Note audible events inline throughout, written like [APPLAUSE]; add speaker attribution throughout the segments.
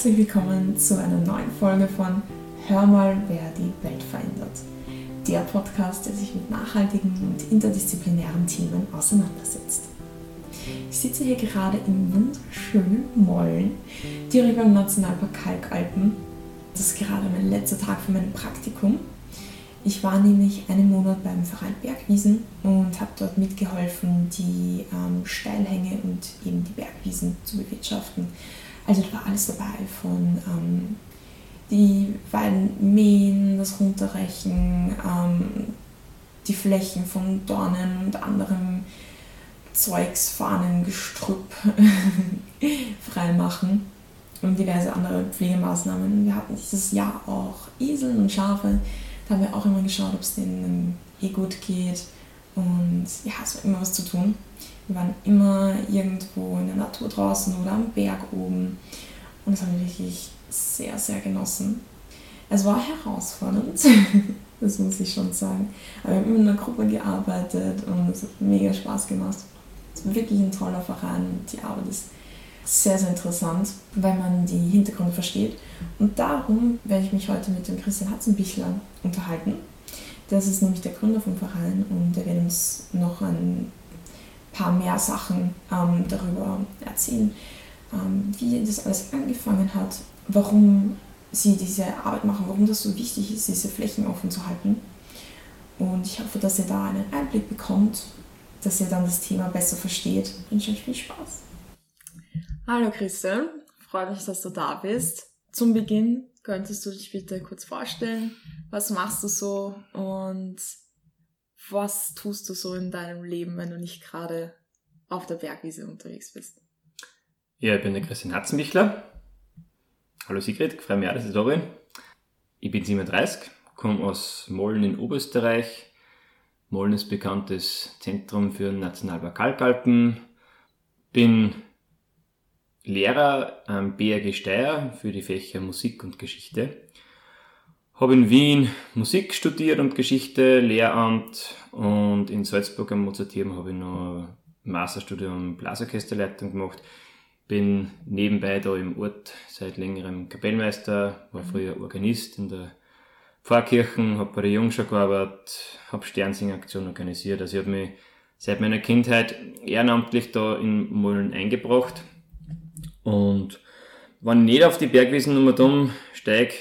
Speaker 1: herzlich willkommen zu einer neuen Folge von Hör mal, wer die Welt verändert. Der Podcast, der sich mit nachhaltigen und interdisziplinären Themen auseinandersetzt. Ich sitze hier gerade im wunderschönen Mollen, direkt beim Nationalpark Kalkalpen. Das ist gerade mein letzter Tag für mein Praktikum. Ich war nämlich einen Monat beim Verein Bergwiesen und habe dort mitgeholfen, die ähm, Steilhänge und eben die Bergwiesen zu bewirtschaften. Also da war alles dabei von ähm, die Weiden mähen, das runterrechen, ähm, die Flächen von Dornen und anderem Zeugs, Fahnen, Gestrüpp [LAUGHS] freimachen und diverse andere Pflegemaßnahmen. Wir hatten dieses Jahr auch Esel und Schafe da haben wir auch immer geschaut, ob es denen eh gut geht. Und ja, es war immer was zu tun. Wir waren immer irgendwo in der Natur draußen oder am Berg oben. Und das haben wir wirklich sehr, sehr genossen. Es war herausfordernd, [LAUGHS] das muss ich schon sagen. Aber wir haben immer in einer Gruppe gearbeitet und es hat mega Spaß gemacht. Es ist wirklich ein toller Verein. Die Arbeit ist sehr, sehr interessant, weil man die Hintergründe versteht. Und darum werde ich mich heute mit dem Christian Hatzenbichler unterhalten. Das ist nämlich der Gründer vom Verein und der wird uns noch ein paar mehr Sachen ähm, darüber erzählen, ähm, wie das alles angefangen hat, warum sie diese Arbeit machen, warum das so wichtig ist, diese Flächen offen zu halten. Und ich hoffe, dass ihr da einen Einblick bekommt, dass ihr dann das Thema besser versteht. Ich wünsche euch viel Spaß. Hallo Christian, freue mich, dass du da bist. Zum Beginn könntest du dich bitte kurz vorstellen, was machst du so und was tust du so in deinem Leben, wenn du nicht gerade auf der Bergwiese unterwegs bist?
Speaker 2: Ja, ich bin der Christian Hatzenbichler. Hallo Sigrid, freue mich auch, dass ich da. Ich bin 37, komme aus Mollen in Oberösterreich. Mollen ist bekanntes Zentrum für Nationalpark Kalkalpen. Bin Lehrer am BRG Steyr für die Fächer Musik und Geschichte. Habe in Wien Musik studiert und Geschichte, Lehramt und in Salzburg am Mozartium habe ich noch Masterstudium Blasorchesterleitung gemacht. Bin nebenbei da im Ort seit längerem Kapellmeister, war früher Organist in der Pfarrkirchen, habe bei der Jungschau gearbeitet, habe Sternsingaktion organisiert. Also ich habe mich seit meiner Kindheit ehrenamtlich da in Mullen eingebracht und wenn ich nicht auf die Bergwiesen um dumm steige,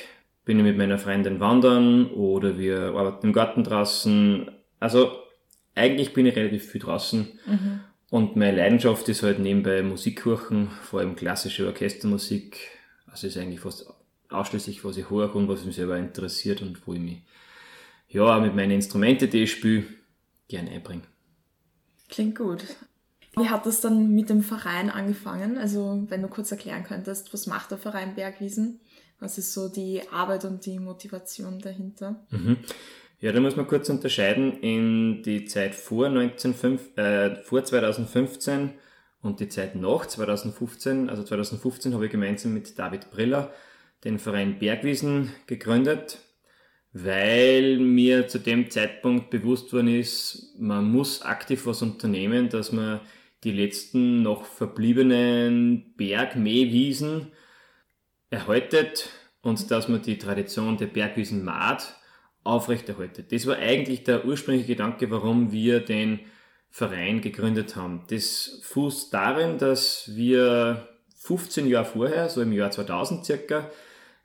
Speaker 2: bin ich mit meiner Freundin wandern oder wir arbeiten im Garten draußen. Also eigentlich bin ich relativ viel draußen. Mhm. Und meine Leidenschaft ist halt nebenbei Musikkuchen, vor allem klassische Orchestermusik. Also ist eigentlich fast ausschließlich, was ich höre und was mich selber interessiert und wo ich mich ja mit meinen Instrumenten, die ich spiele, gerne einbringe.
Speaker 1: Klingt gut. Wie hat das dann mit dem Verein angefangen? Also, wenn du kurz erklären könntest, was macht der Verein Bergwiesen? Was ist so die Arbeit und die Motivation dahinter?
Speaker 2: Mhm. Ja, da muss man kurz unterscheiden in die Zeit vor, 1905, äh, vor 2015 und die Zeit nach 2015. Also 2015 habe ich gemeinsam mit David Briller den Verein Bergwiesen gegründet, weil mir zu dem Zeitpunkt bewusst worden ist, man muss aktiv was unternehmen, dass man die letzten noch verbliebenen Bergmähwiesen erhaltet und dass man die Tradition der Bergwiesen Maat aufrechterhaltet. Das war eigentlich der ursprüngliche Gedanke, warum wir den Verein gegründet haben. Das fußt darin, dass wir 15 Jahre vorher, so im Jahr 2000 circa,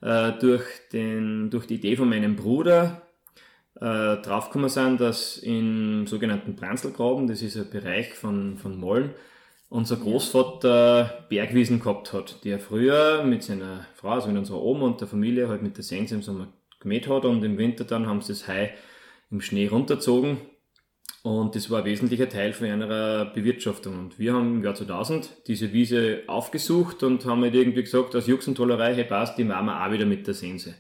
Speaker 2: äh, durch, den, durch die Idee von meinem Bruder äh, draufgekommen sind, dass im sogenannten Pranzelgraben, das ist ein Bereich von, von Mollen, unser Großvater Bergwiesen gehabt hat, der früher mit seiner Frau, also mit unserer Oma und der Familie halt mit der Sense im Sommer gemäht hat und im Winter dann haben sie das Hai im Schnee runtergezogen und das war ein wesentlicher Teil von einer Bewirtschaftung. Und wir haben im Jahr 2000 diese Wiese aufgesucht und haben halt irgendwie gesagt, aus Jux und Tollerei, hey passt, die machen wir auch wieder mit der Sense.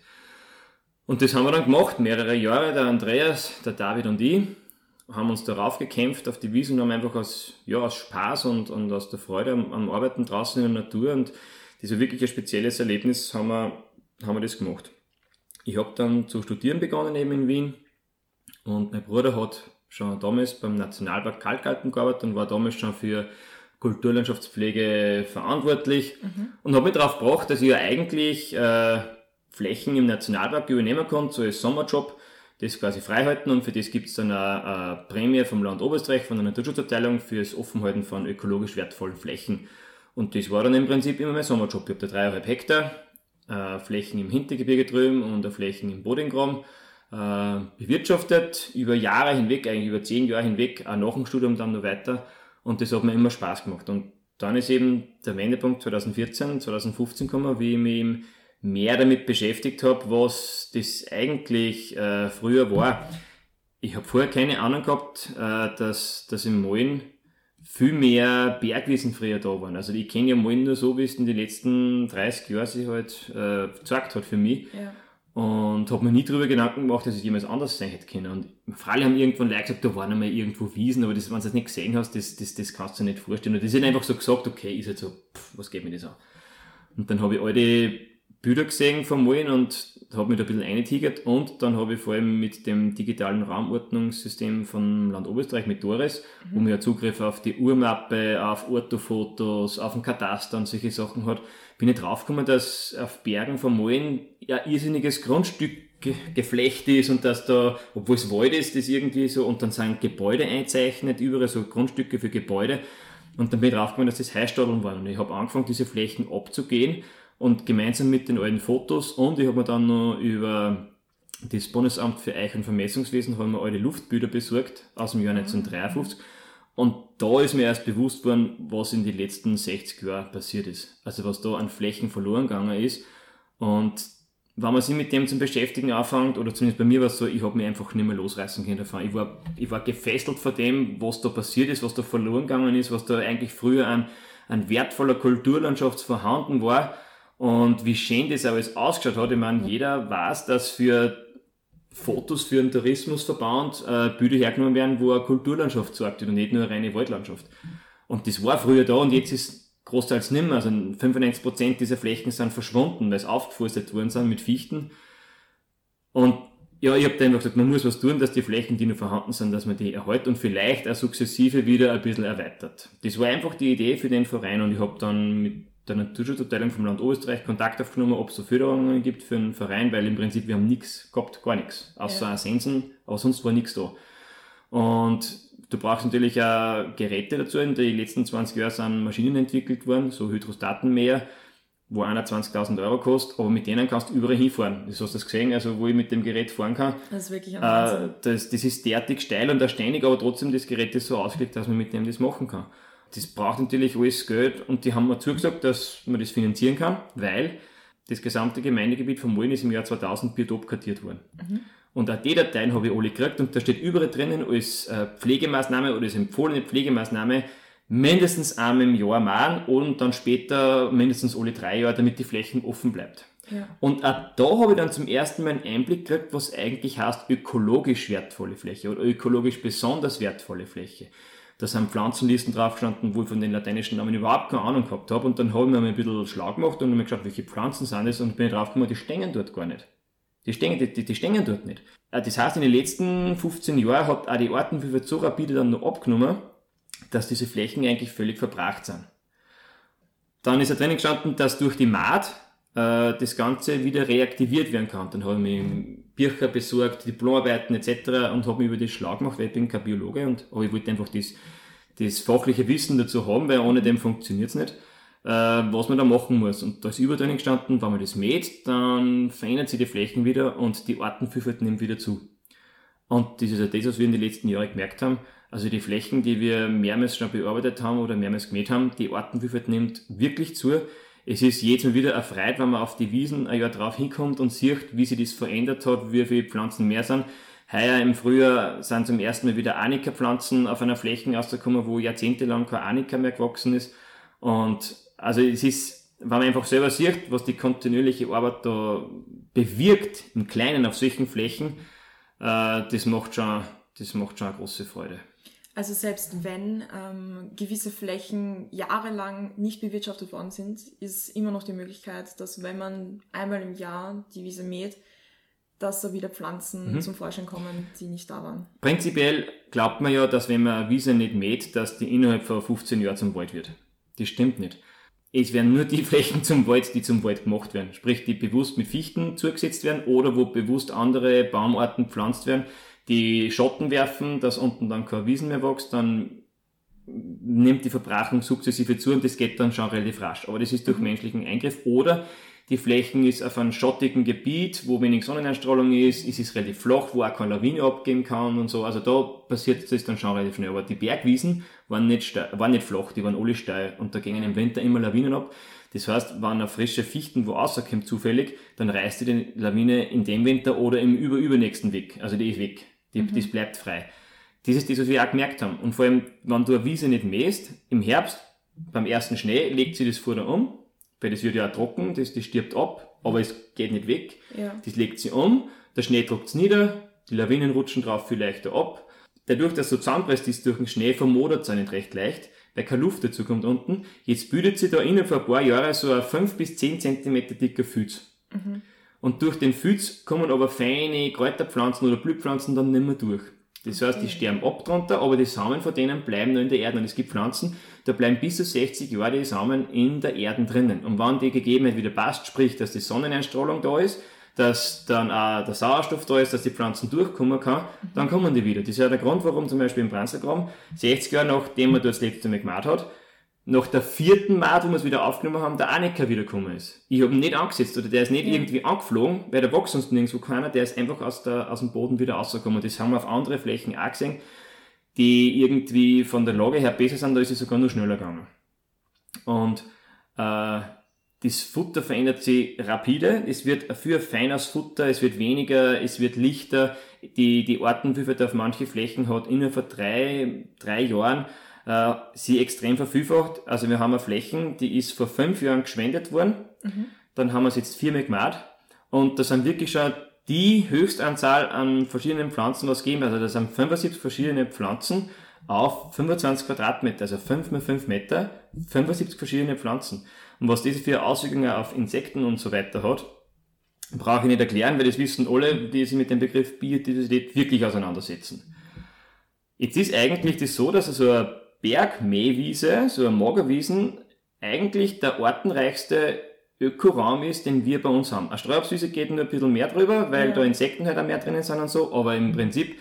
Speaker 2: Und das haben wir dann gemacht, mehrere Jahre. Der Andreas, der David und ich haben uns darauf gekämpft auf die Wiese und haben einfach aus, ja, aus Spaß und, und aus der Freude am, am Arbeiten draußen in der Natur und ist wirklich ein spezielles Erlebnis, haben wir, haben wir das gemacht. Ich habe dann zu studieren begonnen eben in Wien und mein Bruder hat schon damals beim Nationalpark Kalkalpen gearbeitet und war damals schon für Kulturlandschaftspflege verantwortlich mhm. und habe mich darauf gebracht, dass ich ja eigentlich äh, Flächen im Nationalpark übernehmen kann, so als Sommerjob, das quasi freihalten und für das gibt es dann eine, eine Prämie vom Land Oberösterreich, von der Naturschutzabteilung fürs Offenhalten von ökologisch wertvollen Flächen. Und das war dann im Prinzip immer mein Sommerjob. Ich habe da dreieinhalb Hektar, äh, Flächen im Hintergebirge drüben und Flächen im Bodingraum äh, bewirtschaftet, über Jahre hinweg, eigentlich über zehn Jahre hinweg, auch nach dem Studium dann noch weiter. Und das hat mir immer Spaß gemacht. Und dann ist eben der Wendepunkt 2014, 2015 gekommen, wie ich mich mehr damit beschäftigt habe, was das eigentlich äh, früher war. Ich habe vorher keine Ahnung gehabt, äh, dass, dass im Malen viel mehr Bergwiesen früher da waren. Also ich kenne ja Malen nur so, wie es in den letzten 30 Jahren sich halt äh, gezeigt hat für mich. Ja. Und habe mir nie darüber Gedanken gemacht, dass es jemals anders sein hätte können. Und Fralle haben irgendwann Leute gesagt, da waren einmal irgendwo Wiesen, aber das, wenn du das nicht gesehen hast, das, das, das kannst du dir nicht vorstellen. Und das ist halt einfach so gesagt, okay, ist halt so, pff, was geht mir das an? Und dann habe ich alte Bilder gesehen vom Malen und habe mich da ein bisschen eingetigert und dann habe ich vor allem mit dem digitalen Raumordnungssystem von Land Oberösterreich mit Doris, mhm. wo man ja Zugriff auf die Urmappe, auf Orthofotos, auf den Kataster und solche Sachen hat, bin ich draufgekommen, dass auf Bergen vom Malen ja irrsinniges Grundstück Geflecht ist und dass da, obwohl es Wald ist, das irgendwie so, und dann sind Gebäude einzeichnet, überall so Grundstücke für Gebäude. Und dann bin ich draufgekommen, dass das Heißstadeln waren. Und ich habe angefangen, diese Flächen abzugehen und gemeinsam mit den alten Fotos und ich habe mir dann noch über das Bundesamt für Eich- und Vermessungswesen haben wir alte Luftbilder besorgt aus dem Jahr 1953. Ah. Und da ist mir erst bewusst worden, was in den letzten 60 Jahren passiert ist. Also was da an Flächen verloren gegangen ist. Und wenn man sich mit dem zum Beschäftigen anfängt, oder zumindest bei mir war es so, ich habe mich einfach nicht mehr losreißen können davon. Ich war, ich war gefesselt vor dem, was da passiert ist, was da verloren gegangen ist, was da eigentlich früher an, an wertvoller Kulturlandschaft vorhanden war und wie schön das alles ausgeschaut hat. Ich meine, jeder weiß, dass für Fotos für einen Tourismusverband äh, Bilder hergenommen werden, wo eine Kulturlandschaft sorgt und nicht nur eine reine Waldlandschaft. Und das war früher da und jetzt ist großteils nicht mehr. Also 95% dieser Flächen sind verschwunden, weil es aufgeforstet worden sind mit Fichten. Und ja, ich habe dann einfach gesagt, man muss was tun, dass die Flächen, die noch vorhanden sind, dass man die erhält und vielleicht auch sukzessive wieder ein bisschen erweitert. Das war einfach die Idee für den Verein und ich habe dann mit der Naturschutzabteilung vom Land Oberösterreich Kontakt aufgenommen, ob es so Förderungen gibt für einen Verein, weil im Prinzip wir haben nichts gehabt, gar nichts, außer ja. Sensen, aber sonst war nichts da. Und du brauchst natürlich auch Geräte dazu. In den letzten 20 Jahren sind Maschinen entwickelt worden, so Hydrostatenmäher, wo einer 20.000 Euro kostet, aber mit denen kannst du überall hinfahren. Das hast du das gesehen, also wo ich mit dem Gerät fahren kann.
Speaker 1: Das ist wirklich
Speaker 2: ein Wahnsinn. Äh, das, das ist derartig steil und ersteinig, aber trotzdem das Gerät ist so ausgelegt, dass man mit dem das machen kann das braucht natürlich alles Geld und die haben mir zugesagt, dass man das finanzieren kann, weil das gesamte Gemeindegebiet von Molen ist im Jahr 2000 biotop kartiert worden. Mhm. Und auch die Dateien habe ich alle gekriegt und da steht überall drinnen als äh, Pflegemaßnahme oder als empfohlene Pflegemaßnahme mindestens einmal im Jahr machen und dann später mindestens alle drei Jahre, damit die Flächen offen bleibt. Ja. Und auch da habe ich dann zum ersten Mal einen Einblick gekriegt, was eigentlich heißt ökologisch wertvolle Fläche oder ökologisch besonders wertvolle Fläche da sind Pflanzenlisten draufgestanden, wo ich von den lateinischen Namen überhaupt keine Ahnung gehabt habe. Und dann habe ich mir ein bisschen schlau gemacht und mir geschaut, welche Pflanzen sind das und bin draufgekommen, die stehen dort gar nicht. Die stehen, die, die, die stehen dort nicht. Äh, das heißt, in den letzten 15 Jahren hat auch die Artenvielfalt so rapide dann noch abgenommen, dass diese Flächen eigentlich völlig verbracht sind. Dann ist er drinnen gestanden, dass durch die Maat äh, das Ganze wieder reaktiviert werden kann. Dann habe ich mir Bücher besorgt, Diplomarbeiten etc. und habe mich über das schlau gemacht, weil ich bin kein Biologe und aber ich wollte einfach das, das fachliche Wissen dazu haben, weil ohne dem funktioniert es nicht, äh, was man da machen muss. Und da ist über drin gestanden, wenn man das mäht, dann verändern sich die Flächen wieder und die Artenvielfalt nimmt wieder zu. Und das ist ja das, was wir in den letzten Jahren gemerkt haben. Also die Flächen, die wir mehrmals schon bearbeitet haben oder mehrmals gemäht haben, die Artenvielfalt nimmt wirklich zu es ist jedes Mal wieder erfreut, wenn man auf die Wiesen ein Jahr drauf hinkommt und sieht, wie sich das verändert hat, wie viele Pflanzen mehr sind. Heuer im Frühjahr sind zum ersten Mal wieder Anika-Pflanzen auf einer Fläche rausgekommen, wo jahrzehntelang kein Anika mehr gewachsen ist. Und also es ist, wenn man einfach selber sieht, was die kontinuierliche Arbeit da bewirkt, im Kleinen auf solchen Flächen, äh, das macht schon, das macht schon eine große Freude.
Speaker 1: Also selbst wenn ähm, gewisse Flächen jahrelang nicht bewirtschaftet worden sind, ist immer noch die Möglichkeit, dass wenn man einmal im Jahr die Wiese mäht, dass so wieder Pflanzen mhm. zum Vorschein kommen, die nicht da waren.
Speaker 2: Prinzipiell glaubt man ja, dass wenn man eine Wiese nicht mäht, dass die innerhalb von 15 Jahren zum Wald wird. Das stimmt nicht. Es werden nur die [LAUGHS] Flächen zum Wald, die zum Wald gemacht werden. Sprich, die bewusst mit Fichten zugesetzt werden oder wo bewusst andere Baumarten pflanzt werden, die Schotten werfen, dass unten dann keine Wiesen mehr wächst, dann nimmt die Verbrachung sukzessive zu und das geht dann schon relativ rasch. Aber das ist durch mhm. menschlichen Eingriff oder die Flächen ist auf einem schattigen Gebiet, wo wenig Sonneneinstrahlung ist, es ist relativ flach, wo auch keine Lawine abgeben kann und so. Also da passiert das dann schon relativ schnell. Aber die Bergwiesen waren nicht, steil, waren nicht flach, die waren alle steil und da gingen im Winter immer Lawinen ab. Das heißt, wenn eine frische Fichten wo rauskommt zufällig, dann reißt die die Lawine in dem Winter oder im überübernächsten weg. Also die ist weg. Die, mhm. Das bleibt frei. Das ist das, was wir auch gemerkt haben. Und vor allem, wenn du eine Wiese nicht mähst, im Herbst, beim ersten Schnee, legt sie das vorne um, weil das wird ja auch trocken, das, das stirbt ab, aber es geht nicht weg. Ja. Das legt sie um, der Schnee druckt es nieder, die Lawinen rutschen drauf viel leichter ab. Dadurch, dass so zusammenpresst ist durch den Schnee, vermodert es auch nicht recht leicht, weil keine Luft dazu kommt unten. Jetzt bildet sie da innen vor ein paar Jahren so ein 5 bis 10 Zentimeter dicker Fütz. Mhm. Und durch den Fütz kommen aber feine Kräuterpflanzen oder Blühpflanzen dann nicht mehr durch. Das heißt, die sterben ab drunter, aber die Samen von denen bleiben noch in der Erde. Und es gibt Pflanzen, da bleiben bis zu 60 Jahre die Samen in der Erde drinnen. Und wenn die Gegebenheit wieder passt, sprich, dass die Sonneneinstrahlung da ist, dass dann auch der Sauerstoff da ist, dass die Pflanzen durchkommen kann, dann kommen die wieder. Das ist ja der Grund, warum zum Beispiel im Branzelgraben 60 Jahre nachdem man das letzte Mal gemacht hat, nach der vierten Mal, wo wir es wieder aufgenommen haben, der Annika wiedergekommen ist. Ich habe ihn nicht angesetzt oder der ist nicht ja. irgendwie angeflogen, weil der wächst sonst nirgendwo keiner, der ist einfach aus, der, aus dem Boden wieder rausgekommen. Das haben wir auf andere Flächen auch gesehen, die irgendwie von der Lage her besser sind, da ist es sogar nur schneller gegangen. Und äh, das Futter verändert sich rapide, es wird für feines Futter, es wird weniger, es wird lichter, die, die Artenvielfalt auf manche Flächen hat innerhalb von drei, drei Jahren äh, sie extrem vervielfacht. Also wir haben eine Flächen, die ist vor fünf Jahren geschwendet worden. Mhm. Dann haben wir es jetzt viermal gemacht. Und das sind wirklich schon die Höchstanzahl an verschiedenen Pflanzen was geben. Also das sind 75 verschiedene Pflanzen auf 25 Quadratmeter, also 5 mal 5 Meter, 75 verschiedene Pflanzen. Und was das für Auswirkungen auf Insekten und so weiter hat, brauche ich nicht erklären, weil das wissen alle, die sich mit dem Begriff Biodiversität wirklich auseinandersetzen. Jetzt ist eigentlich das so, dass also ein Bergmähwiese, so eine Magerwiesen, eigentlich der artenreichste Ökoraum ist, den wir bei uns haben. Eine Streuobstwiese geht nur ein bisschen mehr drüber, weil ja. da Insekten halt auch mehr drinnen sind und so, aber im Prinzip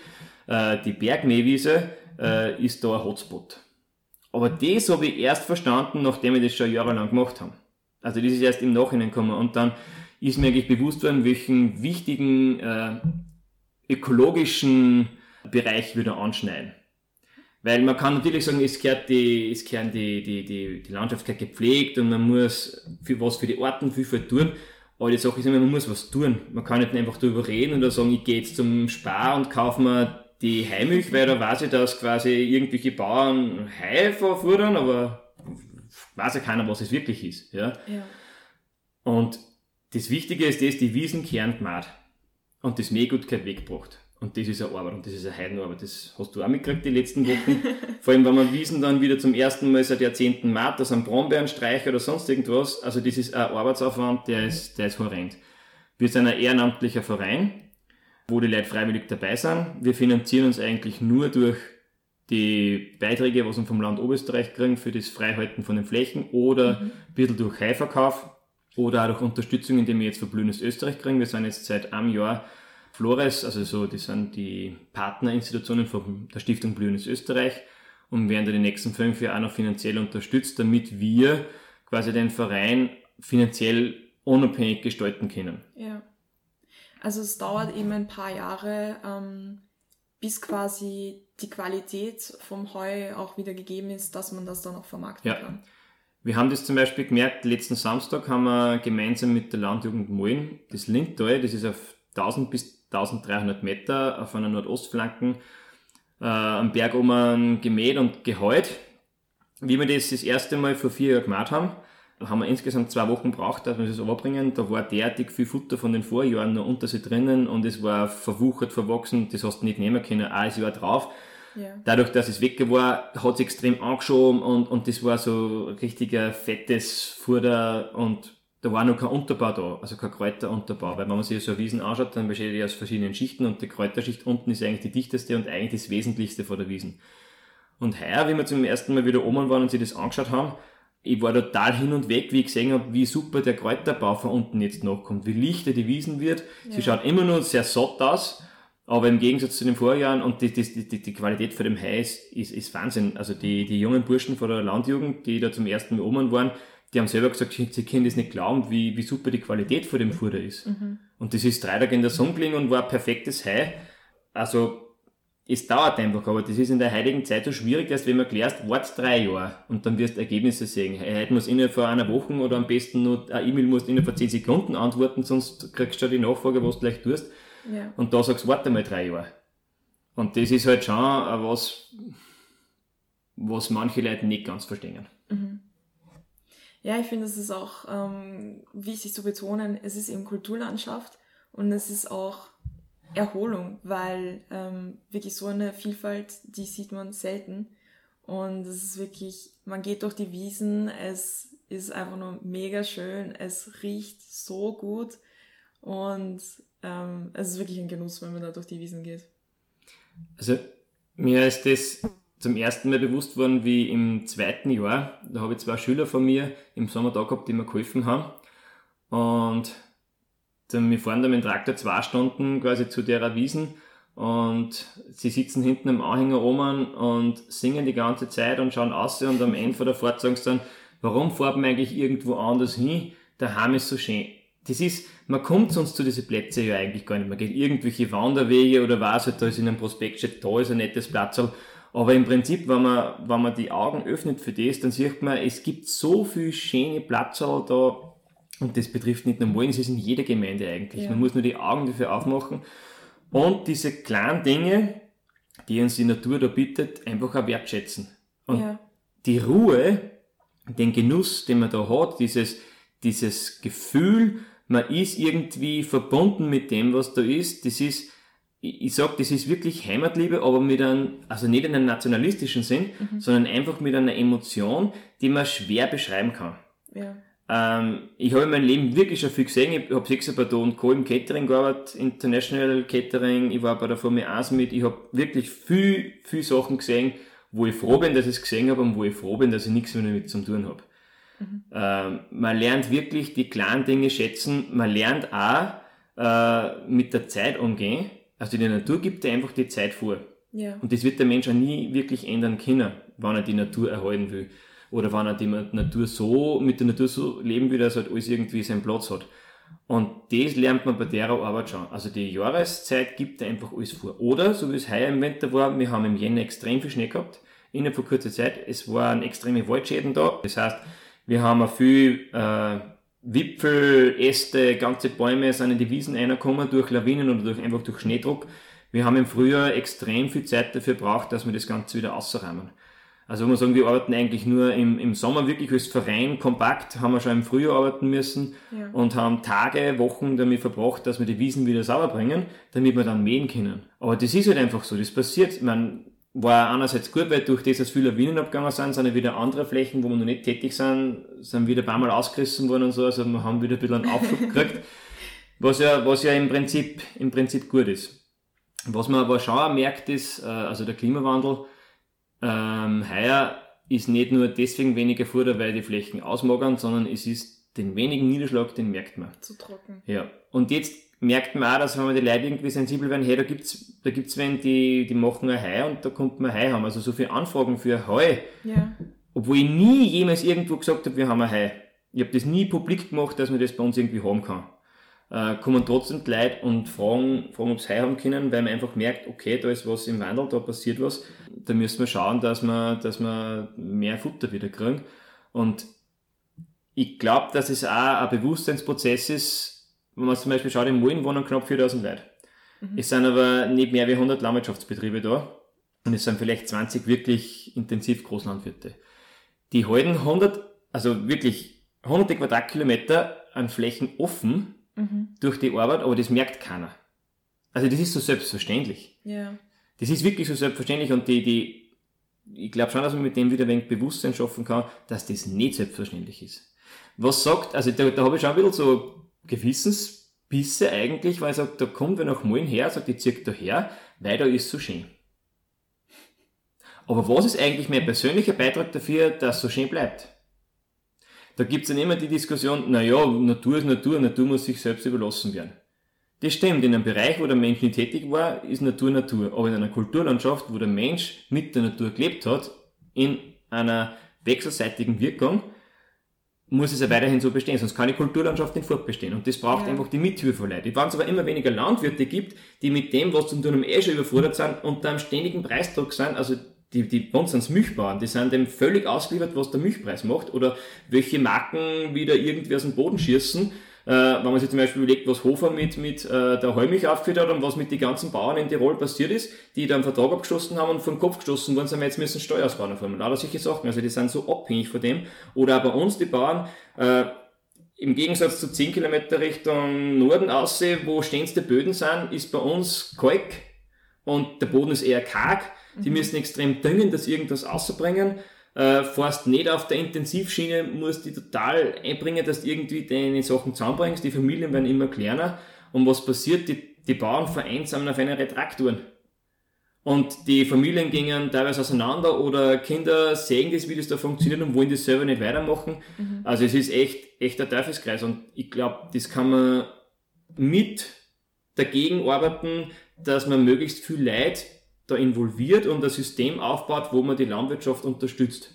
Speaker 2: äh, die Bergmähwiese äh, ist da ein Hotspot. Aber das habe ich erst verstanden, nachdem wir das schon jahrelang gemacht haben. Also das ist erst im Nachhinein gekommen und dann ist mir eigentlich bewusst worden, welchen wichtigen äh, ökologischen Bereich wir da anschneiden. Weil man kann natürlich sagen, es gehört die, es gehören die, die, die, die Landschaft gehört gepflegt und man muss für was für die Artenvielfalt tun. Aber die Sache ist immer, man muss was tun. Man kann nicht einfach darüber reden oder sagen, ich gehe jetzt zum Spar und kaufe mir die Heimilch, weil da weiß ich, dass quasi irgendwelche Bauern Hai verfordern, aber weiß ja keiner, was es wirklich ist. Ja? ja. Und das Wichtige ist das, die Wiesen kehren gemacht. Und das Mähgut gehört weggebracht. Und das ist eine Arbeit und das ist eine Heidenarbeit. Das hast du auch mitgekriegt die letzten Wochen. [LAUGHS] Vor allem, wenn man Wiesen dann wieder zum ersten Mal seit Jahrzehnten macht, dass ein Brombeerenstreich oder sonst irgendwas. Also das ist ein Arbeitsaufwand, der ist, der ist horrend. Wir sind ein ehrenamtlicher Verein, wo die Leute freiwillig dabei sind. Wir finanzieren uns eigentlich nur durch die Beiträge, was wir vom Land Oberösterreich kriegen für das Freihalten von den Flächen oder mhm. ein bisschen durch Heilverkauf oder auch durch Unterstützung, indem wir jetzt von Blühendes Österreich kriegen. Wir sind jetzt seit einem Jahr Flores, also so, die sind die Partnerinstitutionen von der Stiftung Blühendes Österreich und werden da die nächsten fünf Jahre auch noch finanziell unterstützt, damit wir quasi den Verein finanziell unabhängig gestalten können.
Speaker 1: Ja. Also es dauert eben ein paar Jahre, ähm, bis quasi die Qualität vom Heu auch wieder gegeben ist, dass man das dann auch vermarkten ja. kann.
Speaker 2: Wir haben das zum Beispiel gemerkt, letzten Samstag haben wir gemeinsam mit der Landjugend Moin das Lindtal, das ist auf 1000 bis 1300 Meter auf einer Nordostflanken äh, am Berg oben gemäht und geheult. Wie wir das das erste Mal vor vier Jahren gemacht haben, haben wir insgesamt zwei Wochen gebraucht, dass wir das überbringen. Da war derartig viel Futter von den Vorjahren noch unter sich drinnen und es war verwuchert, verwachsen, das hast du nicht nehmen können, ein Jahr drauf. Ja. Dadurch, dass es weg war, hat es extrem angeschoben und, und das war so richtiger fettes Futter und da war noch kein Unterbau da, also kein Kräuterunterbau, weil wenn man sich so Wiesen anschaut, dann besteht die aus verschiedenen Schichten und die Kräuterschicht unten ist eigentlich die dichteste und eigentlich das Wesentlichste von der Wiesen. Und heuer, wie wir zum ersten Mal wieder oben waren und sich das angeschaut haben, ich war total hin und weg, wie ich gesehen habe, wie super der Kräuterbau von unten jetzt nachkommt, wie lichter die Wiesen wird. Ja. Sie schaut immer nur sehr satt aus, aber im Gegensatz zu den Vorjahren und die, die, die, die Qualität von dem Hai ist, ist, ist Wahnsinn. Also die, die jungen Burschen von der Landjugend, die da zum ersten Mal oben waren, die haben selber gesagt, sie können das nicht glauben, wie, wie super die Qualität von dem Futter ist. Mhm. Und das ist drei Tage in der Sonne gelegen und war ein perfektes Hai. Also, es dauert einfach, aber das ist in der heutigen Zeit so schwierig, dass wenn man klärst, wart drei Jahre und dann wirst du Ergebnisse sehen. Heute muss innerhalb von einer Woche oder am besten nur eine E-Mail musst innerhalb von zehn Sekunden antworten, sonst kriegst du die Nachfrage, was du gleich tust. Ja. Und da sagst du, warte mal drei Jahre. Und das ist halt schon was, was manche Leute nicht ganz verstehen. Mhm.
Speaker 1: Ja, ich finde, es ist auch ähm, wichtig zu betonen, es ist eben Kulturlandschaft und es ist auch Erholung, weil ähm, wirklich so eine Vielfalt, die sieht man selten. Und es ist wirklich, man geht durch die Wiesen, es ist einfach nur mega schön, es riecht so gut und ähm, es ist wirklich ein Genuss, wenn man da durch die Wiesen geht.
Speaker 2: Also mir ist das zum ersten Mal bewusst worden, wie im zweiten Jahr. Da habe ich zwei Schüler von mir im Sommer da gehabt, die mir geholfen haben. Und dann, wir fahren da mit dem Traktor zwei Stunden quasi zu der Wiesen und sie sitzen hinten im Anhänger oben und singen die ganze Zeit und schauen aus und am Ende von der Fahrt sagen sie dann, warum fahren wir eigentlich irgendwo anders hin? Der Heim ist so schön. Das ist, man kommt sonst zu diesen Plätzen ja eigentlich gar nicht. Man geht irgendwelche Wanderwege oder was halt, da ist in einem Prospekt steht, da ist ein nettes Platz aber im Prinzip, wenn man, wenn man die Augen öffnet für das, dann sieht man, es gibt so viel schöne Plätze da, und das betrifft nicht nur Molen, es ist in jeder Gemeinde eigentlich. Ja. Man muss nur die Augen dafür aufmachen. Und diese kleinen Dinge, die uns die Natur da bietet, einfach auch wertschätzen. Und ja. die Ruhe, den Genuss, den man da hat, dieses, dieses Gefühl, man ist irgendwie verbunden mit dem, was da ist, das ist, ich, sage, das ist wirklich Heimatliebe, aber mit einem, also nicht in einem nationalistischen Sinn, mhm. sondern einfach mit einer Emotion, die man schwer beschreiben kann. Ja. Ähm, ich habe in meinem Leben wirklich schon viel gesehen. Ich habe sechs bei und Co. im Catering gearbeitet, International Catering. Ich war bei der Formel 1 mit. Ich habe wirklich viel, viel Sachen gesehen, wo ich froh bin, dass ich es gesehen habe und wo ich froh bin, dass ich nichts mehr damit zu tun habe. Mhm. Ähm, man lernt wirklich die kleinen Dinge schätzen. Man lernt auch äh, mit der Zeit umgehen. Also die Natur gibt dir einfach die Zeit vor. Ja. Und das wird der Mensch auch nie wirklich ändern können, wenn er die Natur erhalten will. Oder wenn er die Natur so, mit der Natur so leben will, dass halt alles irgendwie seinen Platz hat. Und das lernt man bei der Arbeit schon. Also die Jahreszeit gibt dir einfach alles vor. Oder, so wie es heuer im Winter war, wir haben im Jänner extrem viel Schnee gehabt, innerhalb von kurzer Zeit. Es waren extreme Waldschäden da. Das heißt, wir haben auch viel äh, Wipfel, Äste, ganze Bäume sind in die Wiesen reingekommen durch Lawinen oder durch, einfach durch Schneedruck. Wir haben im Frühjahr extrem viel Zeit dafür braucht, dass wir das Ganze wieder ausräumen. Also muss man sagen, wir arbeiten eigentlich nur im, im Sommer wirklich als Verein kompakt, haben wir schon im Frühjahr arbeiten müssen ja. und haben Tage, Wochen damit verbracht, dass wir die Wiesen wieder sauber bringen, damit wir dann mähen können. Aber das ist halt einfach so, das passiert. Ich meine, war einerseits gut, weil durch das, dass viele Lawinen abgegangen sind, sind ja wieder andere Flächen, wo wir noch nicht tätig sind, sind wieder ein paar Mal ausgerissen worden und so, also wir haben wieder ein bisschen einen Aufschub [LAUGHS] gekriegt, was ja, was ja im Prinzip, im Prinzip gut ist. Was man aber schon merkt ist, äh, also der Klimawandel, ähm, heuer ist nicht nur deswegen weniger Futter, weil die Flächen ausmagern, sondern es ist den wenigen Niederschlag, den merkt man.
Speaker 1: Zu trocken.
Speaker 2: Ja. Und jetzt merkt man auch, dass wenn man die Leute irgendwie sensibel werden, hey, da gibt's, da gibt's wen, die, die machen ein Heu und da kommt man Heu haben. Also so viele Anfragen für Heu. Ja. Obwohl ich nie jemals irgendwo gesagt habe, wir haben ein Heu. Ich habe das nie publik gemacht, dass man das bei uns irgendwie haben kann. Äh, kommen trotzdem die Leute und fragen, fragen ob sie Heu haben können, weil man einfach merkt, okay, da ist was im Wandel, da passiert was. Da müssen wir schauen, dass wir, dass wir mehr Futter wieder kriegen. Und ich glaube, dass es auch ein Bewusstseinsprozess ist, wenn man zum Beispiel schaut, in Mulden wohnen knapp 4000 Leute. Mhm. Es sind aber nicht mehr wie 100 Landwirtschaftsbetriebe da. Und es sind vielleicht 20 wirklich intensiv Großlandwirte. Die halten 100, also wirklich hunderte Quadratkilometer an Flächen offen mhm. durch die Arbeit, aber das merkt keiner. Also das ist so selbstverständlich. Ja. Das ist wirklich so selbstverständlich und die, die, ich glaube schon, dass man mit dem wieder ein wenig Bewusstsein schaffen kann, dass das nicht selbstverständlich ist. Was sagt, also da, da habe ich schon ein bisschen so Gewissensbisse eigentlich, weil ich sage, da kommt wer nach Mullen her, sagt, ich zieh da her, weil da ist so schön. Aber was ist eigentlich mein persönlicher Beitrag dafür, dass so schön bleibt? Da gibt's dann immer die Diskussion, naja, Natur ist Natur, Natur muss sich selbst überlassen werden. Das stimmt, in einem Bereich, wo der Mensch nicht tätig war, ist Natur Natur. Aber in einer Kulturlandschaft, wo der Mensch mit der Natur gelebt hat, in einer wechselseitigen Wirkung, muss es ja weiterhin so bestehen, sonst kann die Kulturlandschaft nicht fortbestehen. Und das braucht ja. einfach die Mithilfe von Leuten. Wenn es aber immer weniger Landwirte gibt, die mit dem, was zum tun eh schon überfordert sind, unter einem ständigen Preisdruck sind, also die, die bei uns sind Milchbauern, die sind dem völlig ausgeliefert, was der Milchpreis macht oder welche Marken wieder irgendwie aus dem Boden schießen. Äh, wenn man sich zum Beispiel überlegt, was Hofer mit, mit äh, der Heumilch aufgeführt hat und was mit den ganzen Bauern in Tirol passiert ist, die da einen Vertrag abgeschlossen haben und vom Kopf gestoßen worden sind, wir jetzt müssen Steuer ausbauen von lauter solche Sachen. Also die sind so abhängig von dem. Oder auch bei uns, die Bauern, äh, im Gegensatz zu 10 Kilometer Richtung Norden aussehen, wo ständigste Böden sind, ist bei uns Kalk und der Boden ist eher karg die mhm. müssen extrem düngen, dass irgendwas außerbringen. Äh, fährst nicht auf der Intensivschiene, musst die total einbringen, dass du irgendwie deine Sachen zusammenbringst. Die Familien werden immer kleiner. Und was passiert? Die, die Bauern vereinsamen auf eine Traktoren. Und die Familien gingen teilweise auseinander oder Kinder sehen das, wie das da funktioniert und wollen das selber nicht weitermachen. Mhm. Also es ist echt, echt ein Teufelskreis. Und ich glaube, das kann man mit dagegen arbeiten, dass man möglichst viel Leid da involviert und ein System aufbaut, wo man die Landwirtschaft unterstützt.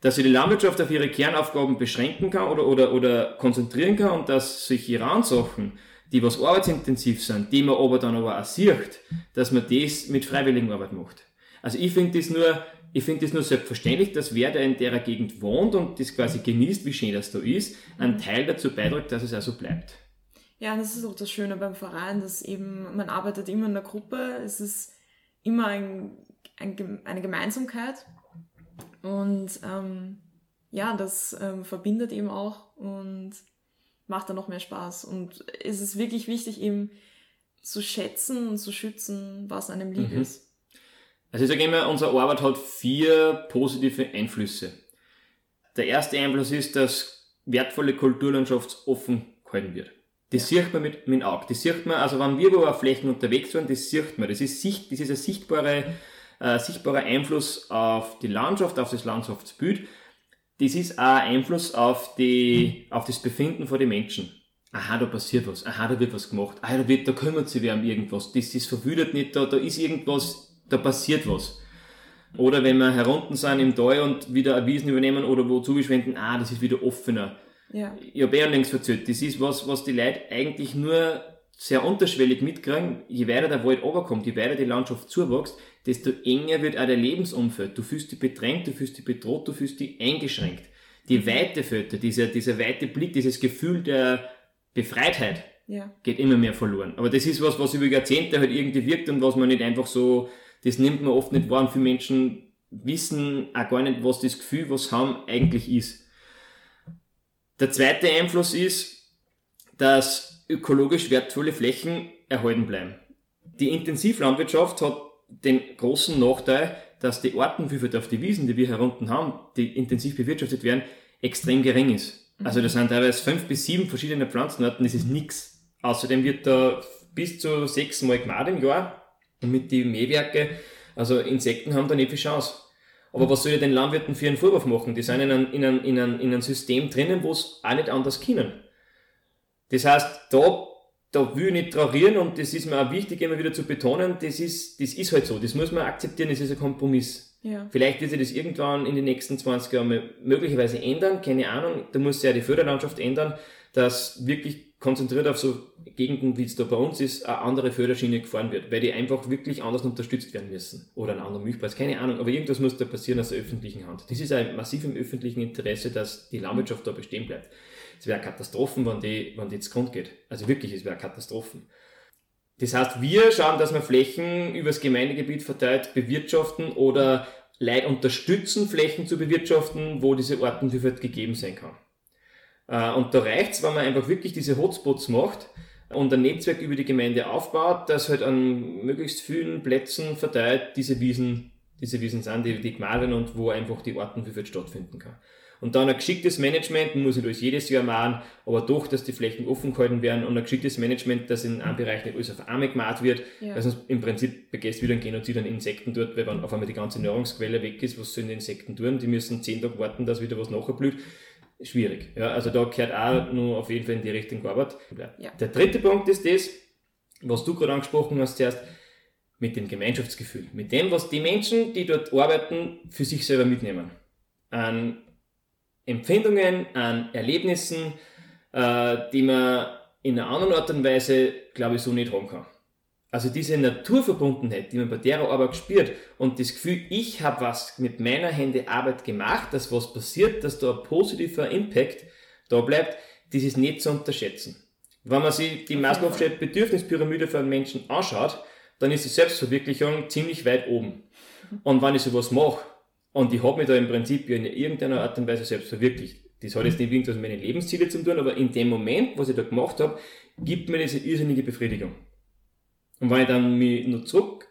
Speaker 2: Dass sie die Landwirtschaft auf ihre Kernaufgaben beschränken kann oder, oder, oder konzentrieren kann und dass sich ihre Ansachen, die was arbeitsintensiv sind, die man aber dann aber auch sieht, dass man das mit Freiwilligenarbeit macht. Also ich finde das nur, ich finde das nur selbstverständlich, dass wer, der in der Gegend wohnt und das quasi genießt, wie schön das da ist, ein Teil dazu beiträgt, dass es auch so bleibt.
Speaker 3: Ja, das ist auch das Schöne beim Verein, dass eben, man arbeitet immer in der Gruppe, es ist immer ein, ein, eine Gemeinsamkeit. Und ähm, ja, das ähm, verbindet eben auch und macht dann noch mehr Spaß. Und es ist wirklich wichtig, eben zu schätzen und zu schützen, was einem lieb mhm. ist.
Speaker 2: Also ich sage immer, unsere Arbeit hat vier positive Einflüsse. Der erste Einfluss ist, dass wertvolle Kulturlandschaft offen gehalten wird. Das sieht man mit, mit dem Auge. Das sieht man, also wenn wir über Flächen unterwegs waren, das sieht man. Das ist, sicht, das ist ein sichtbare, äh, sichtbarer Einfluss auf die Landschaft, auf das Landschaftsbild. Das ist auch ein Einfluss auf, die, auf das Befinden von den Menschen. Aha, da passiert was. Aha, da wird was gemacht. Aha, da, wird, da kümmert sich wer um irgendwas. Das, das verwüdet nicht, da, da ist irgendwas, da passiert was. Oder wenn wir herunten sind im Tal und wieder Wiesen übernehmen oder wo zugeschwenden, ah, das ist wieder offener ja. Ich habe eh längst verzählt, das ist was, was die Leute eigentlich nur sehr unterschwellig mitkriegen. Je weiter der Wald runterkommt, je weiter die Landschaft zuwächst, desto enger wird auch der Lebensumfeld. Du fühlst dich bedrängt, du fühlst dich bedroht, du fühlst dich eingeschränkt. Die mhm. Weite fällt dieser, dieser weite Blick, dieses Gefühl der Befreitheit ja. geht immer mehr verloren. Aber das ist was, was über Jahrzehnte halt irgendwie wirkt und was man nicht einfach so, das nimmt man oft nicht wahr und viele Menschen wissen auch gar nicht, was das Gefühl, was haben, eigentlich ist. Der zweite Einfluss ist, dass ökologisch wertvolle Flächen erhalten bleiben. Die Intensivlandwirtschaft hat den großen Nachteil, dass die Artenvielfalt auf die Wiesen, die wir hier unten haben, die intensiv bewirtschaftet werden, extrem gering ist. Mhm. Also das sind teilweise fünf bis sieben verschiedene Pflanzenarten, das ist nichts. Außerdem wird da bis zu sechs Mal gemacht im Jahr und mit den Mähwerke, also Insekten haben da nicht viel Chance. Aber was soll ich den Landwirten für einen Vorwurf machen? Die sind in einem, in einem, in einem, in einem System drinnen, wo es auch nicht anders können. Das heißt, da, da will ich nicht traurieren und das ist mir auch wichtig, immer wieder zu betonen, das ist, das ist halt so, das muss man akzeptieren, das ist ein Kompromiss. Ja. Vielleicht wird sich das irgendwann in den nächsten 20 Jahren möglicherweise ändern, keine Ahnung, da muss sich ja die Förderlandschaft ändern, dass wirklich konzentriert auf so Gegenden, wie es da bei uns ist, eine andere Förderschiene gefahren wird, weil die einfach wirklich anders unterstützt werden müssen. Oder ein anderer Milchpreis, keine Ahnung, aber irgendwas muss da passieren aus der öffentlichen Hand. Das ist ein massiv im öffentlichen Interesse, dass die Landwirtschaft da bestehen bleibt. Es wäre Katastrophen, wenn die, wenn die ins Grund geht. Also wirklich, es wäre Katastrophen. Das heißt, wir schauen, dass wir Flächen übers Gemeindegebiet verteilt bewirtschaften oder Leid unterstützen, Flächen zu bewirtschaften, wo diese Artenvielfalt gegeben sein kann. Äh, und da reicht's, wenn man einfach wirklich diese Hotspots macht und ein Netzwerk über die Gemeinde aufbaut, das halt an möglichst vielen Plätzen verteilt diese Wiesen diese Wiesen sind, die, die gemahlen und wo einfach die Artenvielfalt stattfinden kann. Und dann ein geschicktes Management, muss ich das jedes Jahr machen, aber doch, dass die Flächen offen gehalten werden und ein geschicktes Management, dass in einem Bereich nicht alles auf einmal gemacht wird, ja. weil sonst im Prinzip begehst wieder ein Genozid an Insekten dort, weil wenn auf einmal die ganze Nahrungsquelle weg ist, was sollen die Insekten tun? Die müssen zehn Tage warten, dass wieder was nachblüht. Schwierig. Ja, also da gehört auch nur auf jeden Fall in die Richtung gearbeitet. Ja. Der dritte Punkt ist das, was du gerade angesprochen hast zuerst, mit dem Gemeinschaftsgefühl. Mit dem, was die Menschen, die dort arbeiten, für sich selber mitnehmen. An Empfindungen, an Erlebnissen, äh, die man in einer anderen Art und Weise, glaube ich, so nicht haben kann. Also diese Naturverbundenheit, die man bei der Arbeit spürt und das Gefühl, ich habe was mit meiner Hände Arbeit gemacht, dass was passiert, dass da ein positiver Impact da bleibt, das ist nicht zu unterschätzen. Wenn man sich die Maslow'sche Bedürfnispyramide für einen Menschen anschaut, dann ist die Selbstverwirklichung ziemlich weit oben. Und wenn ich sowas mache, und ich habe mich da im Prinzip in irgendeiner Art und Weise selbst verwirklicht. Das hat jetzt nicht irgendwas mit meinen Lebenszielen zu tun, aber in dem Moment, was ich da gemacht habe, gibt mir diese irrsinnige Befriedigung. Und wenn ich dann mich nur zurück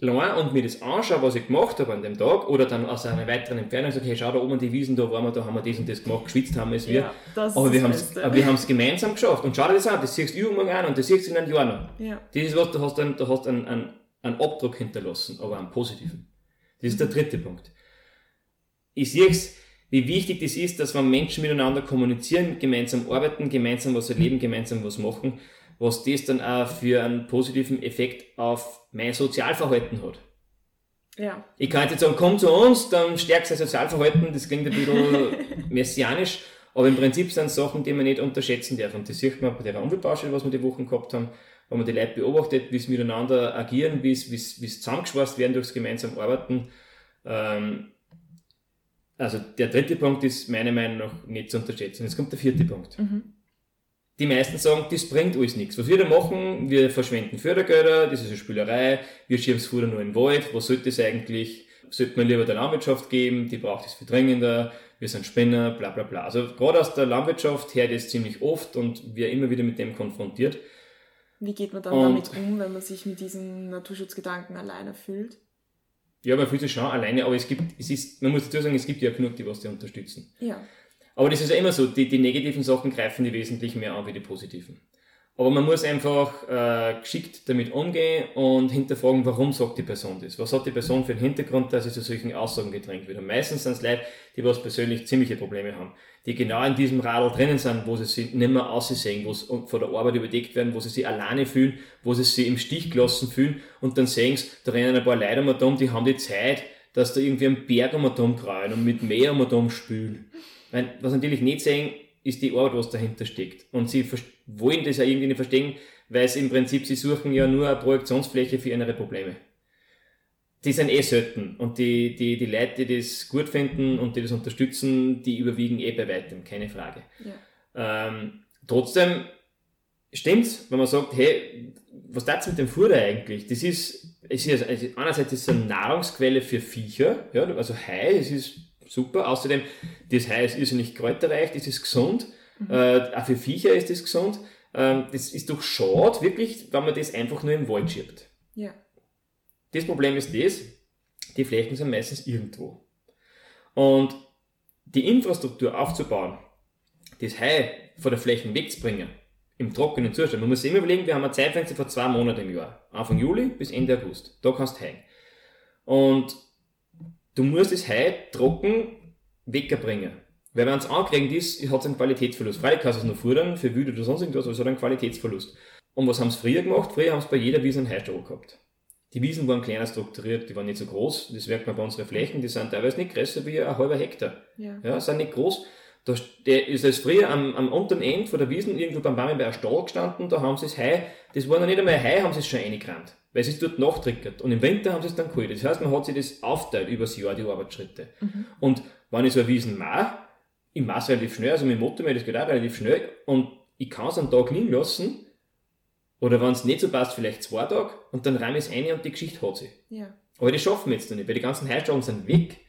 Speaker 2: und mir das anschaue, was ich gemacht habe an dem Tag, oder dann aus einer weiteren Entfernung sage, hey, schau da oben die Wiesen, da waren wir, da haben wir das und das gemacht, geschwitzt haben wir es wir. Ja, aber, wir aber wir haben es gemeinsam geschafft. Und schau dir das an, das siehst du übermorgen an und das siehst du in einem Jahr noch. Ja. Das ist was, du hast, einen, du hast einen, einen, einen Abdruck hinterlassen, aber einen positiven. Das ist der dritte Punkt ich sehe es, wie wichtig das ist, dass wenn Menschen miteinander kommunizieren, gemeinsam arbeiten, gemeinsam was erleben, gemeinsam was machen, was das dann auch für einen positiven Effekt auf mein Sozialverhalten hat. Ja. Ich kann jetzt sagen, komm zu uns, dann stärkst dein Sozialverhalten, das klingt ein bisschen [LAUGHS] messianisch, aber im Prinzip sind es Sachen, die man nicht unterschätzen darf. Und das sieht man bei der Umweltbaustelle, was wir die Wochen gehabt haben, wenn man die Leute beobachtet, wie sie miteinander agieren, wie sie, wie sie, wie sie zusammengeschweißt werden durchs gemeinsam Arbeiten. Ähm, also der dritte Punkt ist meiner Meinung nach nicht zu unterschätzen. Jetzt kommt der vierte Punkt. Mhm. Die meisten sagen, das bringt alles nichts. Was wir da machen, wir verschwenden Fördergelder, das ist eine Spülerei, wir schieben es vorher nur in den Wald, was sollte es eigentlich? Sollte man lieber der Landwirtschaft geben, die braucht es viel dringender, wir sind Spinner, bla bla bla. Also gerade aus der Landwirtschaft her das ziemlich oft und wir immer wieder mit dem konfrontiert.
Speaker 3: Wie geht man dann und damit um, wenn man sich mit diesen Naturschutzgedanken alleine fühlt?
Speaker 2: Ja, man fühlt sich schon alleine, aber es gibt, es ist, man muss dazu sagen, es gibt ja genug, die was die unterstützen.
Speaker 3: Ja.
Speaker 2: Aber das ist ja immer so, die, die negativen Sachen greifen die wesentlich mehr an wie die positiven. Aber man muss einfach äh, geschickt damit umgehen und hinterfragen, warum sagt die Person das? Was hat die Person für einen Hintergrund, dass sie zu solchen Aussagen gedrängt wird? Und meistens sind es Leute, die was persönlich ziemliche Probleme haben, die genau in diesem Radl drinnen sind, wo sie sich nicht mehr aussehen, wo sie von der Arbeit überdeckt werden, wo sie sich alleine fühlen, wo sie sich im Stich gelassen fühlen und dann sehen sie, da rennen ein paar Leute um die haben die Zeit, dass da irgendwie ein Berg um und kreuen und mit Meer um und spülen. Was natürlich nicht sehen, ist die Arbeit, was dahinter steckt. Und sie wollen das ja irgendwie nicht verstehen, weil sie im Prinzip, sie suchen ja nur eine Projektionsfläche für ihre Probleme. Die sind eh selten. Und die, die, die Leute, die das gut finden und die das unterstützen, die überwiegen eh bei weitem, keine Frage. Ja. Ähm, trotzdem stimmt's, wenn man sagt, hey, was das mit dem Futter eigentlich? Das ist, es ist also einerseits ist es eine Nahrungsquelle für Viecher, ja, also Hai, es ist super. Außerdem, das Hai ist irrsinnig kräuterreich, das ist gesund. Mhm. Äh, auch für Viecher ist das gesund. Ähm, das ist doch schade, wirklich, wenn man das einfach nur im Wald schiebt.
Speaker 3: Ja.
Speaker 2: Das Problem ist das, die Flächen sind meistens irgendwo. Und die Infrastruktur aufzubauen, das Hai von der Flächen wegzubringen, im trockenen Zustand. Man muss sich immer überlegen, wir haben ein Zeitfenster von zwei Monaten im Jahr. Anfang Juli bis Ende August. Da kannst du Hai. Und du musst das Hai trocken wegbringen. Weil wenn es angekriegt ist, hat es einen Qualitätsverlust. Freilich kannst du es noch fordern, für Wüde oder sonst irgendwas, aber es hat einen Qualitätsverlust. Und was haben sie früher gemacht? Früher haben sie bei jeder Wiese einen Heistall gehabt. Die Wiesen waren kleiner strukturiert, die waren nicht so groß. Das merkt man bei unseren Flächen, die sind teilweise nicht größer wie ein halber Hektar. Ja. ja sind nicht groß. Da ist es früher am, am unteren Ende von der Wiesen irgendwo beim Baum bei einem Stall gestanden, da haben sie das Hai, das war noch nicht einmal ein Hai, haben sie es schon reingerannt weil sie es dort nachtrickert. Und im Winter haben sie es dann geholt. Das heißt, man hat sich das aufteilt übers Jahr, die Arbeitsschritte. Mhm. Und wenn ich so eine Wiesen mache, ich mache es relativ schnell, also mit dem Motto, das geht auch relativ schnell, und ich kann es einen Tag liegen lassen, oder wenn es nicht so passt, vielleicht zwei Tage, und dann reime ich es ein und die Geschichte hat sie.
Speaker 3: Ja.
Speaker 2: Aber das schaffen wir jetzt noch nicht, weil die ganzen Heizstellen sind weg,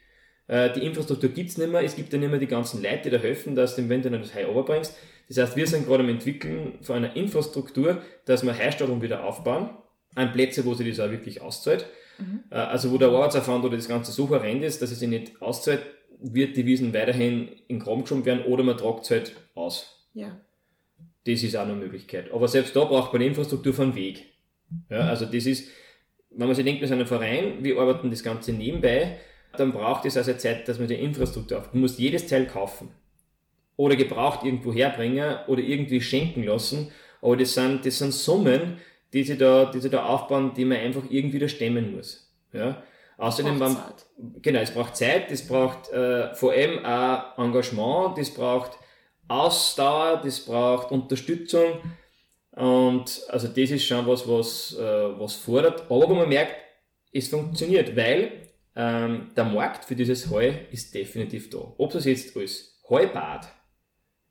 Speaker 2: äh, die Infrastruktur gibt es nicht mehr, es gibt ja nicht mehr die ganzen Leute, die da helfen, dass du im Winter noch das Hai runterbringst. Das heißt, wir sind gerade am entwickeln von einer Infrastruktur, dass wir Heizstellen wieder aufbauen, an Plätze, wo sie das auch wirklich auszahlt. Mhm. Äh, also wo der Arbeitsaufwand oder das Ganze so horrend ist, dass es sich nicht auszahlt, wird die Wiesen weiterhin in Graben geschoben werden oder man tragt es halt aus.
Speaker 3: Ja.
Speaker 2: Das ist auch eine Möglichkeit. Aber selbst da braucht man die Infrastruktur von Weg. Ja, also das ist, wenn man sich denkt, wir sind ein Verein, wir arbeiten das Ganze nebenbei, dann braucht es also Zeit, dass man die Infrastruktur auf. Du musst jedes Teil kaufen. Oder gebraucht irgendwo herbringen oder irgendwie schenken lassen. Aber das sind, das sind Summen, die sie da, die sie da aufbauen, die man einfach irgendwie da stemmen muss. Ja. Außerdem, man, genau, es braucht Zeit, es braucht äh, vor allem auch Engagement, das braucht Ausdauer, das braucht Unterstützung. Und also das ist schon was, was, äh, was fordert. Aber man merkt, es funktioniert, weil ähm, der Markt für dieses Heu ist definitiv da. Ob du es jetzt als Heubad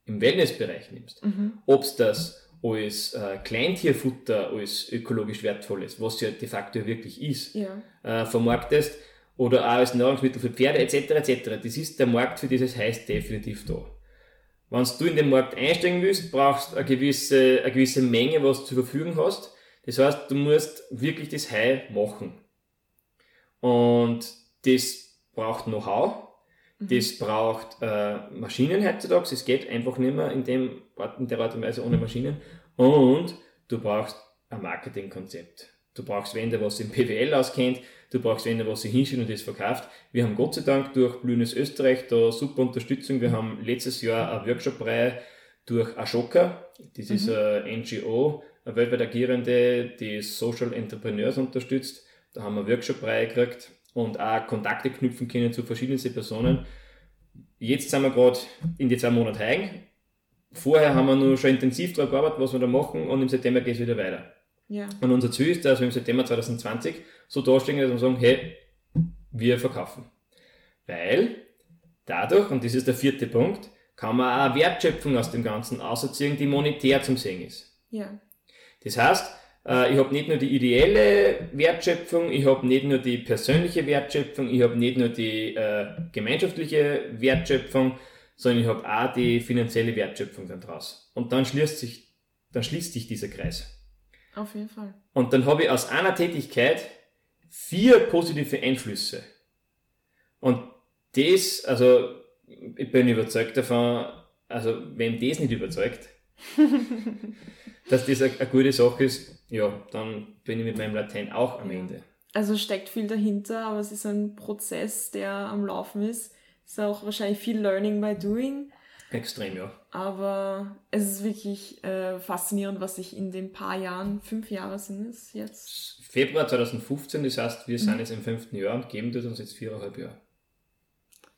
Speaker 2: im Wellnessbereich nimmst, mhm. ob es das als äh, Kleintierfutter als ökologisch wertvolles, was ja de facto wirklich ist,
Speaker 3: ja.
Speaker 2: äh, vermarktest oder auch als Nahrungsmittel für Pferde etc. etc. Das ist der Markt für dieses Heiß definitiv da. Wenn du in den Markt einsteigen willst, brauchst du eine gewisse, eine gewisse Menge, was du zur Verfügung hast. Das heißt, du musst wirklich das Hai machen. Und das braucht Know-how, mhm. das braucht äh, Maschinen heutzutage, es geht einfach nicht mehr in, dem, in der Art und Weise ohne Maschinen. Und du brauchst ein Marketingkonzept. Du brauchst wen, der was im PWL auskennt, du brauchst wen, der was sich hinstellt und das verkauft. Wir haben Gott sei Dank durch Blühendes Österreich da super Unterstützung. Wir haben letztes Jahr eine Workshop-Reihe durch Ashoka. Das mhm. ist eine NGO, eine weltweit agierende, die Social Entrepreneurs unterstützt. Da haben wir eine Workshop-Reihe gekriegt und auch Kontakte knüpfen können zu verschiedensten Personen. Jetzt sind wir gerade in die zwei Monate heim. Vorher haben wir nur schon intensiv daran gearbeitet, was wir da machen und im September geht es wieder weiter.
Speaker 3: Ja.
Speaker 2: Und unser Ziel ist, dass wir im September 2020 so dastehen, dass wir sagen, hey, wir verkaufen. Weil dadurch, und das ist der vierte Punkt, kann man auch Wertschöpfung aus dem Ganzen auserziehen, die monetär zum Sehen ist.
Speaker 3: Ja.
Speaker 2: Das heißt, ich habe nicht nur die ideelle Wertschöpfung, ich habe nicht nur die persönliche Wertschöpfung, ich habe nicht nur die äh, gemeinschaftliche Wertschöpfung, sondern ich habe auch die finanzielle Wertschöpfung dann draus. Und dann schließt sich, dann schließt sich dieser Kreis.
Speaker 3: Auf jeden Fall.
Speaker 2: Und dann habe ich aus einer Tätigkeit vier positive Einflüsse. Und das, also ich bin überzeugt davon, also wenn das nicht überzeugt, [LAUGHS] dass das eine, eine, gute Sache ist, ja, dann bin ich mit meinem Latein auch am. Ende.
Speaker 3: Also steckt viel dahinter, aber es ist ein Prozess, der am Laufen ist. Es ist auch wahrscheinlich viel Learning by Doing.
Speaker 2: Extrem, ja.
Speaker 3: Aber es ist wirklich äh, faszinierend, was sich in den paar Jahren, fünf Jahre sind es jetzt.
Speaker 2: Februar 2015, das heißt, wir sind mhm. jetzt im fünften Jahr und geben das uns jetzt viereinhalb Jahre.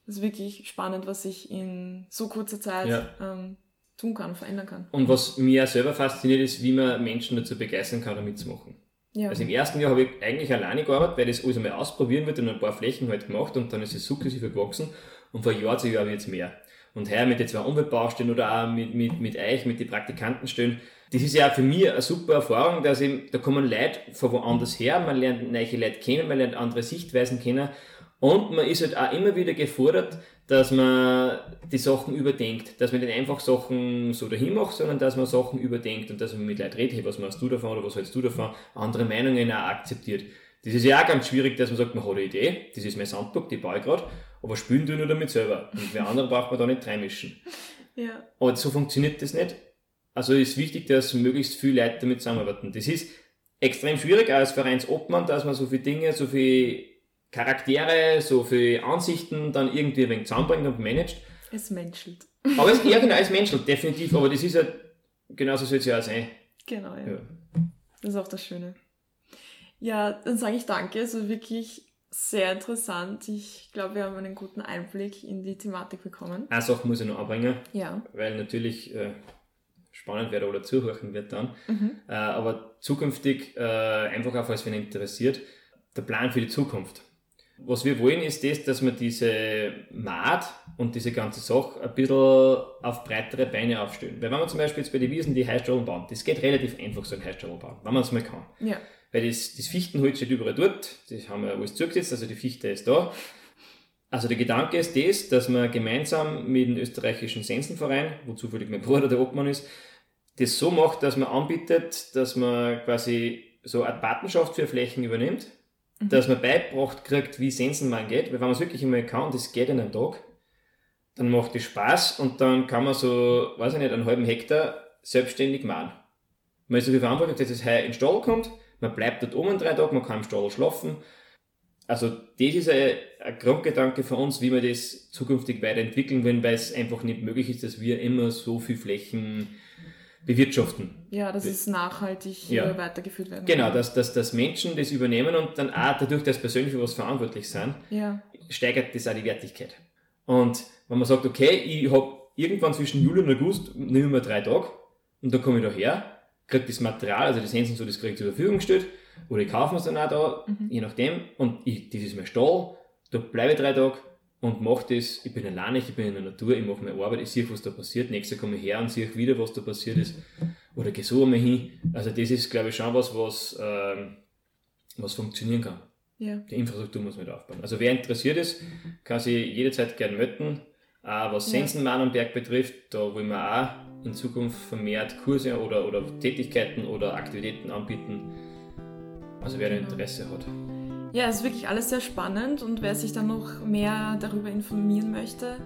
Speaker 3: Das ist wirklich spannend, was sich in so kurzer Zeit ja. ähm, tun kann, verändern kann.
Speaker 2: Und was mir selber fasziniert, ist, wie man Menschen dazu begeistern kann, da mitzumachen. Ja. Also im ersten Jahr habe ich eigentlich alleine gearbeitet, weil das alles einmal ausprobieren wird und ein paar Flächen halt gemacht und dann ist es sukzessive gewachsen und von Jahr zu Jahr wird es mehr. Und heuer mit den zwei Umweltbaustellen oder auch mit, mit, mit euch, mit den Praktikantenstellen, das ist ja auch für mich eine super Erfahrung, dass ich, da kommen Leute von woanders her, man lernt neue Leute kennen, man lernt andere Sichtweisen kennen und man ist halt auch immer wieder gefordert, dass man die Sachen überdenkt, dass man nicht einfach Sachen so dahin macht, sondern dass man Sachen überdenkt und dass man mit Leuten redet, hey, was machst du davon oder was hältst du davon, andere Meinungen auch akzeptiert. Das ist ja auch ganz schwierig, dass man sagt, man hat eine Idee, das ist mein Sandburg, die baue ich gerade, aber spielen tue nur damit selber. Und wer andere braucht man da nicht reinmischen. [LAUGHS]
Speaker 3: Ja.
Speaker 2: Aber so funktioniert das nicht. Also ist wichtig, dass möglichst viele Leute damit zusammenarbeiten. Das ist extrem schwierig, als Vereinsobmann, dass man so viele Dinge, so viele Charaktere, so viele Ansichten dann irgendwie ein wenig zusammenbringt und managt.
Speaker 3: Es menschelt.
Speaker 2: Aber es, ja, genau, es menschelt, definitiv. Aber das ist ja, genauso soll es ja auch sein.
Speaker 3: Genau, ja. ja. Das ist auch das Schöne. Ja, dann sage ich danke. Also wirklich sehr interessant. Ich glaube, wir haben einen guten Einblick in die Thematik bekommen.
Speaker 2: Eine Sache muss ich noch anbringen.
Speaker 3: Ja.
Speaker 2: Weil natürlich äh, spannend wäre oder zuhören wird dann.
Speaker 3: Mhm.
Speaker 2: Äh, aber zukünftig, äh, einfach auch, falls wen interessiert, der Plan für die Zukunft. Was wir wollen, ist das, dass wir diese Maat und diese ganze Sache ein bisschen auf breitere Beine aufstellen. Weil wenn man zum Beispiel jetzt bei den Wiesen die Heizstrahlen bauen, das geht relativ einfach, so ein Heizstrahlen bauen, wenn man es mal kann.
Speaker 3: Ja.
Speaker 2: Weil das, das Fichtenholz steht überall dort, das haben wir alles zugesetzt, also die Fichte ist da. Also der Gedanke ist das, dass man gemeinsam mit dem österreichischen Sensenverein, wo zufällig mein Bruder der Obmann ist, das so macht, dass man anbietet, dass man quasi so eine Patenschaft für Flächen übernimmt mhm. dass man beigebracht kriegt, wie Sensenmann geht, weil wenn man es wirklich einmal kann, das geht in einem Tag, dann macht es Spaß und dann kann man so, weiß ich nicht, einen halben Hektar selbstständig machen. Man ist viel verantwortlich, dass es heuer in den Stall kommt, man bleibt dort in drei Tage, man kann im Stall schlafen. Also das ist ein, ein Grundgedanke für uns, wie wir das zukünftig weiterentwickeln wollen, weil es einfach nicht möglich ist, dass wir immer so viel Flächen bewirtschaften.
Speaker 1: Ja, dass es nachhaltig ja. weitergeführt werden
Speaker 2: Genau, dass, dass, dass Menschen das übernehmen und dann auch dadurch, dass persönlich für was verantwortlich sind,
Speaker 1: ja.
Speaker 2: steigert das auch die Wertigkeit. Und wenn man sagt, okay, ich habe irgendwann zwischen Juli und August, nehmen wir drei Tage und dann komme ich da her, kriege das Material, also das Händchen so, das kriege ich zur Verfügung gestellt, oder ich kaufe mir es dann auch da, mhm. je nachdem, und ich, das ist mein Stall, da bleibe ich drei Tage und mache das, ich bin alleine, ich bin in der Natur, ich mache meine Arbeit, ich sehe, was da passiert, nächstes Jahr komme ich her und sehe wieder, was da passiert ist, oder gehe so einmal hin, also das ist, glaube ich, schon was, was, ähm, was funktionieren kann.
Speaker 1: Ja.
Speaker 2: Die Infrastruktur muss man aufbauen. Also wer interessiert ist, kann sich jederzeit gerne melden. Auch was Sensenmann am Berg betrifft, da wollen wir auch in Zukunft vermehrt Kurse oder, oder Tätigkeiten oder Aktivitäten anbieten. Also wer da Interesse hat.
Speaker 1: Ja, es ist wirklich alles sehr spannend und wer sich dann noch mehr darüber informieren möchte,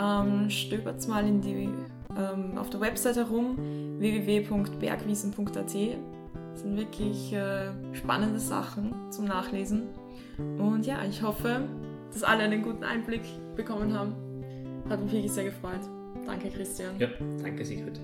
Speaker 1: ähm, stöbert mal in die, ähm, auf der Website herum www.bergwiesen.at. Das sind wirklich äh, spannende Sachen zum Nachlesen. Und ja, ich hoffe, dass alle einen guten Einblick bekommen haben. Hat mich wirklich sehr gefreut. Danke, Christian.
Speaker 2: Ja, danke, Sigrid.